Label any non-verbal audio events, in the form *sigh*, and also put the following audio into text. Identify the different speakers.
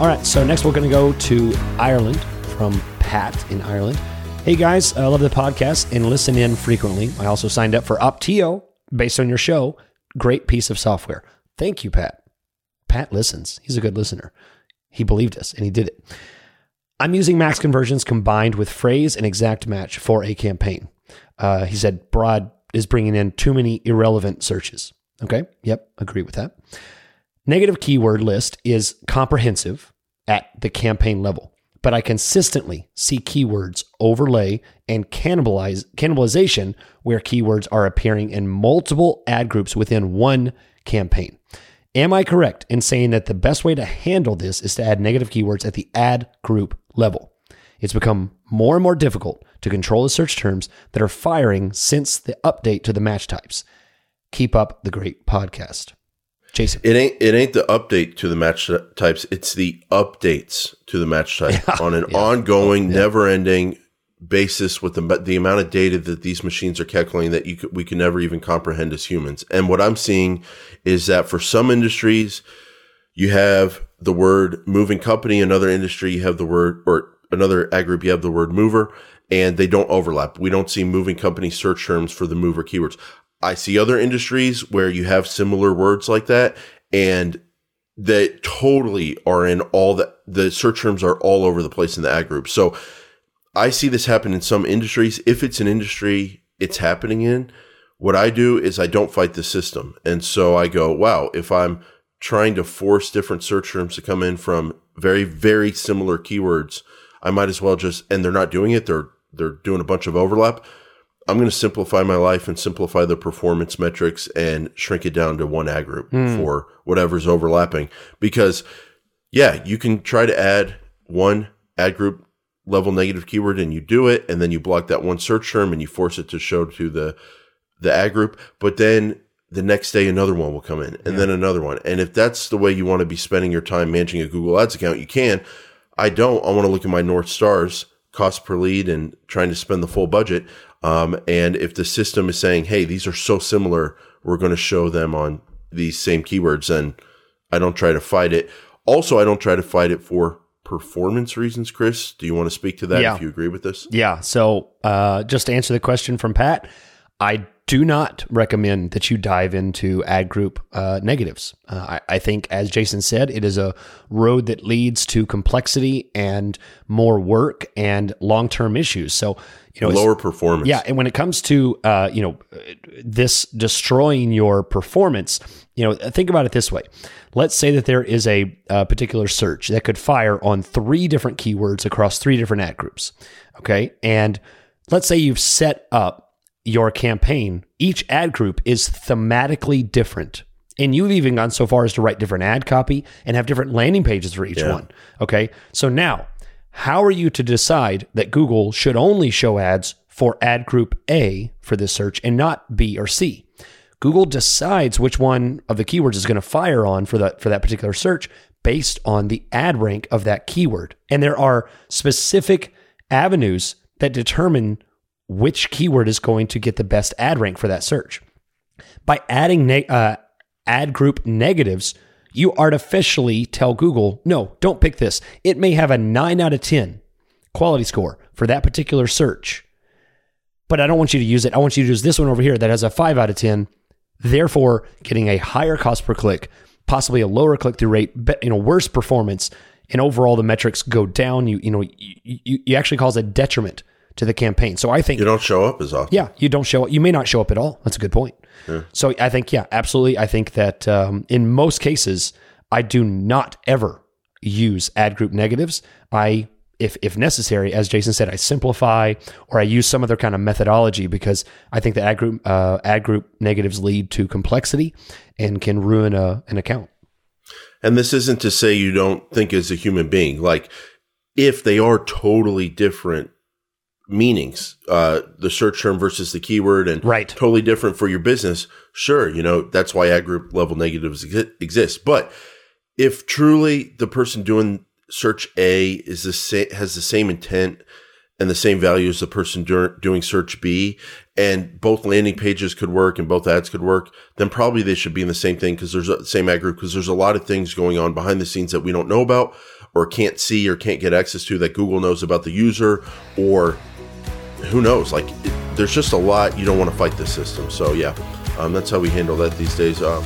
Speaker 1: All right, so next we're going to go to Ireland from Pat in Ireland. Hey guys, I love the podcast and listen in frequently. I also signed up for Opteo based on your show. Great piece of software. Thank you, Pat. Pat listens. He's a good listener. He believed us and he did it. I'm using max conversions combined with phrase and exact match for a campaign. Uh, he said broad is bringing in too many irrelevant searches. Okay. Yep. Agree with that. Negative keyword list is comprehensive at the campaign level, but I consistently see keywords overlay and cannibalize cannibalization where keywords are appearing in multiple ad groups within one campaign. Am I correct in saying that the best way to handle this is to add negative keywords at the ad group level? It's become more and more difficult to control the search terms that are firing since the update to the match types. Keep up the great podcast. Jason.
Speaker 2: It ain't it ain't the update to the match types. It's the updates to the match type yeah, on an *laughs* yeah. ongoing, yeah. never ending basis with the the amount of data that these machines are calculating that you could, we can never even comprehend as humans. And what I'm seeing is that for some industries, you have the word moving company. Another industry, you have the word or another ad group, you have the word mover, and they don't overlap. We don't see moving company search terms for the mover keywords. I see other industries where you have similar words like that, and that totally are in all the the search terms are all over the place in the ad group. So I see this happen in some industries. If it's an industry it's happening in, what I do is I don't fight the system. And so I go, wow, if I'm trying to force different search terms to come in from very, very similar keywords, I might as well just, and they're not doing it. They're, they're doing a bunch of overlap. I'm going to simplify my life and simplify the performance metrics and shrink it down to one ad group mm. for whatever's overlapping. Because, yeah, you can try to add one ad group level negative keyword and you do it, and then you block that one search term and you force it to show to the the ad group. But then the next day another one will come in, and yeah. then another one. And if that's the way you want to be spending your time managing a Google Ads account, you can. I don't. I want to look at my North Stars cost per lead and trying to spend the full budget. Um, and if the system is saying, "Hey, these are so similar, we're going to show them on these same keywords," then I don't try to fight it. Also, I don't try to fight it for performance reasons. Chris, do you want to speak to that? Yeah. If you agree with this,
Speaker 1: yeah. So, uh, just to answer the question from Pat, I do not recommend that you dive into ad group uh, negatives. Uh, I, I, think, as Jason said, it is a road that leads to complexity and more work and long term issues. So, you know,
Speaker 2: lower performance.
Speaker 1: Yeah, and when it comes to uh, you know this destroying your performance, you know, think about it this way. Let's say that there is a, a particular search that could fire on three different keywords across three different ad groups. Okay, and let's say you've set up your campaign, each ad group is thematically different. And you've even gone so far as to write different ad copy and have different landing pages for each yeah. one. Okay. So now, how are you to decide that Google should only show ads for ad group A for this search and not B or C? Google decides which one of the keywords is going to fire on for that for that particular search based on the ad rank of that keyword. And there are specific avenues that determine which keyword is going to get the best ad rank for that search. By adding ne- uh, ad group negatives, you artificially tell Google, no, don't pick this. It may have a 9 out of 10 quality score for that particular search, but I don't want you to use it. I want you to use this one over here that has a 5 out of 10, therefore getting a higher cost per click, possibly a lower click through rate, you know, worse performance, and overall the metrics go down. You, you know, you, you, you actually cause a detriment to the campaign. So I think
Speaker 2: you don't show up as often.
Speaker 1: Yeah, you don't show up. You may not show up at all. That's a good point. Yeah. So I think, yeah, absolutely. I think that um, in most cases, I do not ever use ad group negatives. I, if if necessary, as Jason said, I simplify or I use some other kind of methodology because I think the ad group uh, ad group negatives lead to complexity and can ruin a, an account.
Speaker 2: And this isn't to say you don't think as a human being. Like if they are totally different meanings, uh, the search term versus the keyword and
Speaker 1: right.
Speaker 2: totally different for your business. Sure. You know, that's why ad group level negatives exist. But if truly the person doing search A is the same, has the same intent and the same value as the person doing search B, and both landing pages could work and both ads could work, then probably they should be in the same thing because there's a same ad group because there's a lot of things going on behind the scenes that we don't know about or can't see or can't get access to that Google knows about the user or who knows? Like, there's just a lot you don't want to fight the system. So yeah, um, that's how we handle that these days. Um,